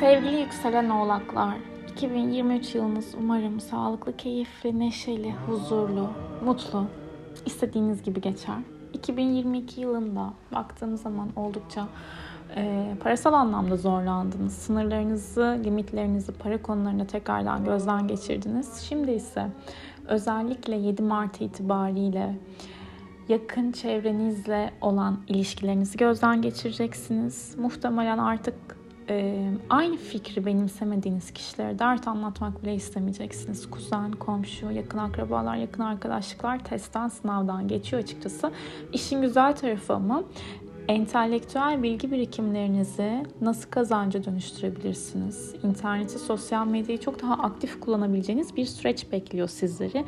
Sevgili yükselen oğlaklar, 2023 yılınız umarım sağlıklı, keyifli, neşeli, huzurlu, mutlu, istediğiniz gibi geçer. 2022 yılında baktığımız zaman oldukça e, parasal anlamda zorlandınız. Sınırlarınızı, limitlerinizi para konularında tekrardan gözden geçirdiniz. Şimdi ise özellikle 7 Mart itibariyle yakın çevrenizle olan ilişkilerinizi gözden geçireceksiniz. Muhtemelen artık e, aynı fikri benimsemediğiniz kişilere dert anlatmak bile istemeyeceksiniz. Kuzen, komşu, yakın akrabalar, yakın arkadaşlıklar testten sınavdan geçiyor açıkçası. İşin güzel tarafı ama entelektüel bilgi birikimlerinizi nasıl kazanca dönüştürebilirsiniz? İnterneti, sosyal medyayı çok daha aktif kullanabileceğiniz bir süreç bekliyor sizleri.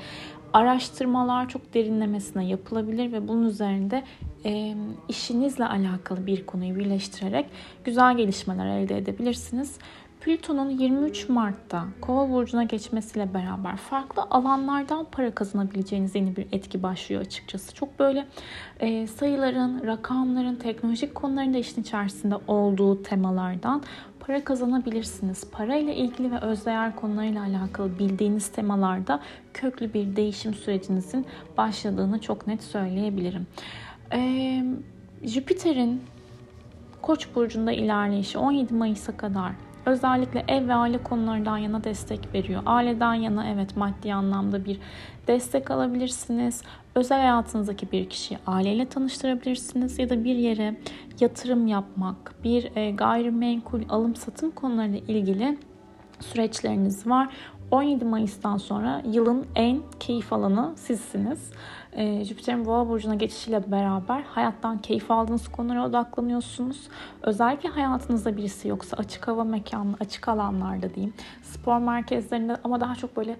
Araştırmalar çok derinlemesine yapılabilir ve bunun üzerinde e, işinizle alakalı bir konuyu birleştirerek güzel gelişmeler elde edebilirsiniz. Plüton'un 23 Mart'ta Kova burcuna geçmesiyle beraber farklı alanlardan para kazanabileceğiniz yeni bir etki başlıyor açıkçası. Çok böyle e, sayıların, rakamların, teknolojik konuların da işin içerisinde olduğu temalardan para kazanabilirsiniz. Para ile ilgili ve özdeğer konularıyla alakalı bildiğiniz temalarda köklü bir değişim sürecinizin başladığını çok net söyleyebilirim. Ee, Jüpiter'in Koç burcunda ilerleyişi 17 Mayıs'a kadar özellikle ev ve aile konularından yana destek veriyor. Aileden yana evet maddi anlamda bir destek alabilirsiniz. Özel hayatınızdaki bir kişiyi aileyle tanıştırabilirsiniz ya da bir yere yatırım yapmak, bir e, gayrimenkul alım satım konularıyla ilgili süreçleriniz var. 17 Mayıs'tan sonra yılın en keyif alanı sizsiniz. E, Jüpiter'in Boğa burcuna geçişiyle beraber hayattan keyif aldığınız konulara odaklanıyorsunuz. Özellikle hayatınızda birisi yoksa açık hava mekanı, açık alanlarda diyeyim. Spor merkezlerinde ama daha çok böyle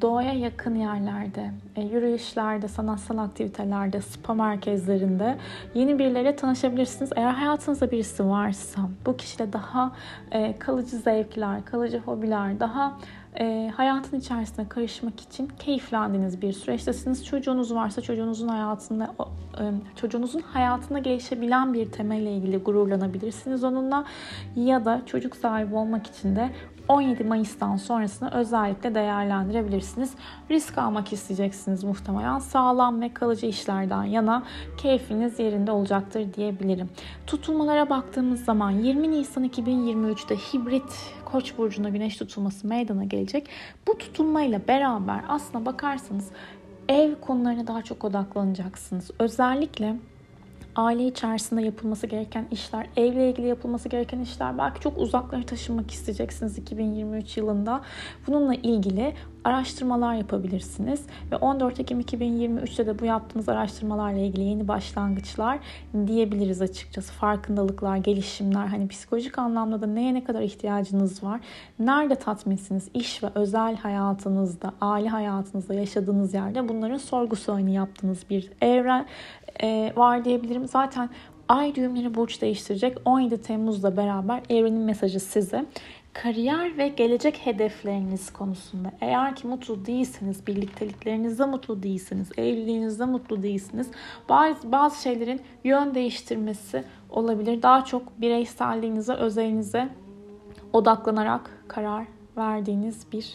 doğaya yakın yerlerde, e, yürüyüşlerde, sanatsal aktivitelerde, spa merkezlerinde yeni birileriyle tanışabilirsiniz. Eğer hayatınızda birisi varsa bu kişiyle daha e, kalıcı zevkler, kalıcı hobiler, daha e, hayatın içerisine karışmak için keyiflendiğiniz bir süreçtesiniz. Çocuğunuz varsa çocuğunuzun hayatında e, çocuğunuzun hayatında gelişebilen bir temelle ilgili gururlanabilirsiniz onunla ya da çocuk sahibi olmak için de 17 Mayıs'tan sonrasını özellikle değerlendirebilirsiniz. Risk almak isteyeceksiniz muhtemelen. Sağlam ve kalıcı işlerden yana keyfiniz yerinde olacaktır diyebilirim. Tutulmalara baktığımız zaman 20 Nisan 2023'te hibrit Koç burcunda güneş tutulması meydana gelecek. Bu tutulmayla beraber aslına bakarsanız ev konularına daha çok odaklanacaksınız. Özellikle aile içerisinde yapılması gereken işler, evle ilgili yapılması gereken işler, belki çok uzaklara taşınmak isteyeceksiniz 2023 yılında. Bununla ilgili araştırmalar yapabilirsiniz ve 14 Ekim 2023'te de bu yaptığınız araştırmalarla ilgili yeni başlangıçlar diyebiliriz açıkçası. Farkındalıklar, gelişimler, hani psikolojik anlamda da neye ne kadar ihtiyacınız var? Nerede tatminsiniz? İş ve özel hayatınızda, aile hayatınızda, yaşadığınız yerde bunların sorgu sualini yaptığınız bir evren e, var diyebilirim. Zaten ay düğümleri burç değiştirecek. 17 Temmuz'la beraber evrenin mesajı size kariyer ve gelecek hedefleriniz konusunda eğer ki mutlu değilseniz, birlikteliklerinizde mutlu değilsiniz, evliliğinizde mutlu değilsiniz, bazı, bazı şeylerin yön değiştirmesi olabilir. Daha çok bireyselliğinize, özelinize odaklanarak karar verdiğiniz bir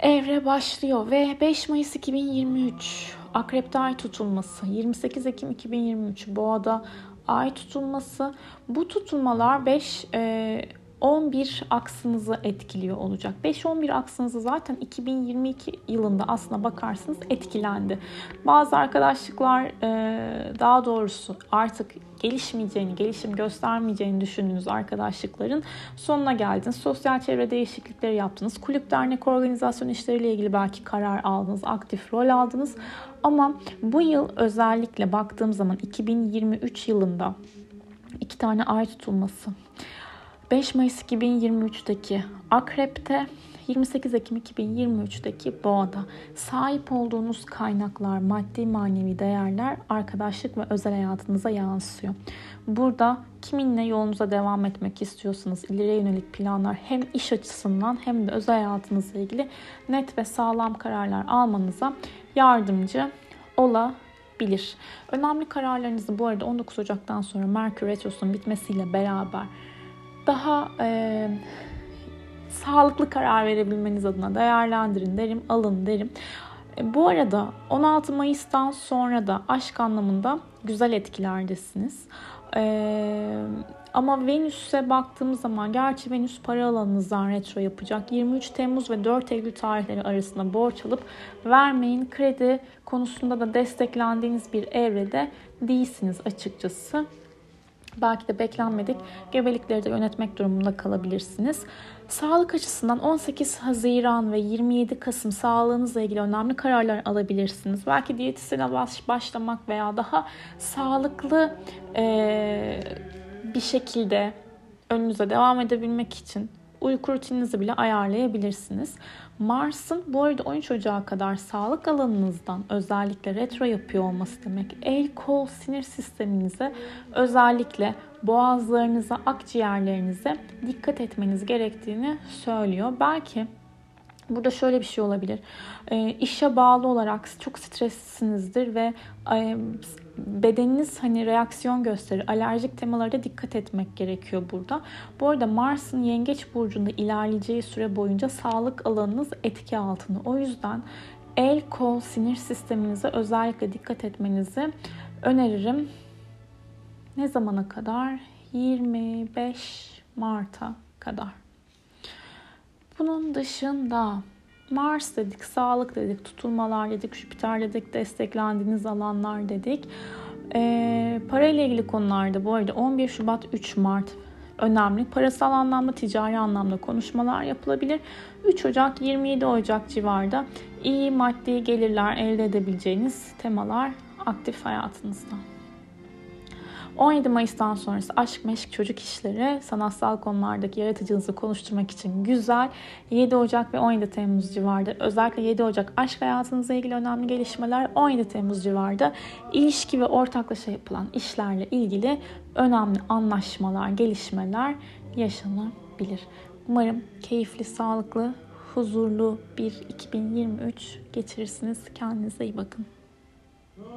evre başlıyor ve 5 Mayıs 2023 Akrep'te ay tutulması, 28 Ekim 2023 Boğa'da ay tutulması. Bu tutulmalar 5 e, 11 aksınızı etkiliyor olacak. 5-11 aksınızı zaten 2022 yılında aslına bakarsınız etkilendi. Bazı arkadaşlıklar e, daha doğrusu artık gelişmeyeceğini, gelişim göstermeyeceğini düşündüğünüz arkadaşlıkların sonuna geldiniz. Sosyal çevre değişiklikleri yaptınız. Kulüp, dernek, organizasyon işleriyle ilgili belki karar aldınız, aktif rol aldınız. Ama bu yıl özellikle baktığım zaman 2023 yılında iki tane ay tutulması 5 Mayıs 2023'teki Akrep'te 28 Ekim 2023'teki Boğa'da sahip olduğunuz kaynaklar, maddi manevi değerler arkadaşlık ve özel hayatınıza yansıyor. Burada kiminle yolunuza devam etmek istiyorsanız ileriye yönelik planlar hem iş açısından hem de özel hayatınızla ilgili net ve sağlam kararlar almanıza yardımcı olabilir. Önemli kararlarınızı bu arada 19 Ocak'tan sonra Merkür Retrosu'nun bitmesiyle beraber daha e, sağlıklı karar verebilmeniz adına değerlendirin derim, alın derim. E, bu arada 16 Mayıs'tan sonra da aşk anlamında güzel etkilerdesiniz. Ee, ama Venüs'e baktığımız zaman gerçi Venüs para alanınızdan retro yapacak. 23 Temmuz ve 4 Eylül tarihleri arasında borç alıp vermeyin. Kredi konusunda da desteklendiğiniz bir evrede değilsiniz açıkçası. Belki de beklenmedik gebelikleri de yönetmek durumunda kalabilirsiniz. Sağlık açısından 18 Haziran ve 27 Kasım sağlığınızla ilgili önemli kararlar alabilirsiniz. Belki diyetisyene baş, başlamak veya daha sağlıklı e, bir şekilde önünüze devam edebilmek için uyku rutininizi bile ayarlayabilirsiniz. Mars'ın bu arada 13 Ocağı kadar sağlık alanınızdan özellikle retro yapıyor olması demek el kol sinir sisteminize özellikle boğazlarınıza, akciğerlerinize dikkat etmeniz gerektiğini söylüyor. Belki Burada şöyle bir şey olabilir. E, işe bağlı olarak çok streslisinizdir ve e, bedeniniz hani reaksiyon gösterir. Alerjik temalara dikkat etmek gerekiyor burada. Bu arada Mars'ın Yengeç burcunda ilerleyeceği süre boyunca sağlık alanınız etki altında. O yüzden el, kol, sinir sisteminize özellikle dikkat etmenizi öneririm. Ne zamana kadar? 25 Mart'a kadar. Bunun dışında Mars dedik, sağlık dedik, tutulmalar dedik, Jüpiter dedik, desteklendiğiniz alanlar dedik. Ee, parayla ilgili konularda bu arada 11 Şubat 3 Mart önemli. Parasal anlamda, ticari anlamda konuşmalar yapılabilir. 3 Ocak 27 Ocak civarda iyi maddi gelirler elde edebileceğiniz temalar aktif hayatınızda. 17 Mayıs'tan sonrası aşk, meşk, çocuk işleri sanatsal konulardaki yaratıcınızı konuşturmak için güzel. 7 Ocak ve 17 Temmuz civarında özellikle 7 Ocak aşk hayatınızla ilgili önemli gelişmeler 17 Temmuz civarında ilişki ve ortaklaşa yapılan işlerle ilgili önemli anlaşmalar, gelişmeler yaşanabilir. Umarım keyifli, sağlıklı, huzurlu bir 2023 geçirirsiniz. Kendinize iyi bakın.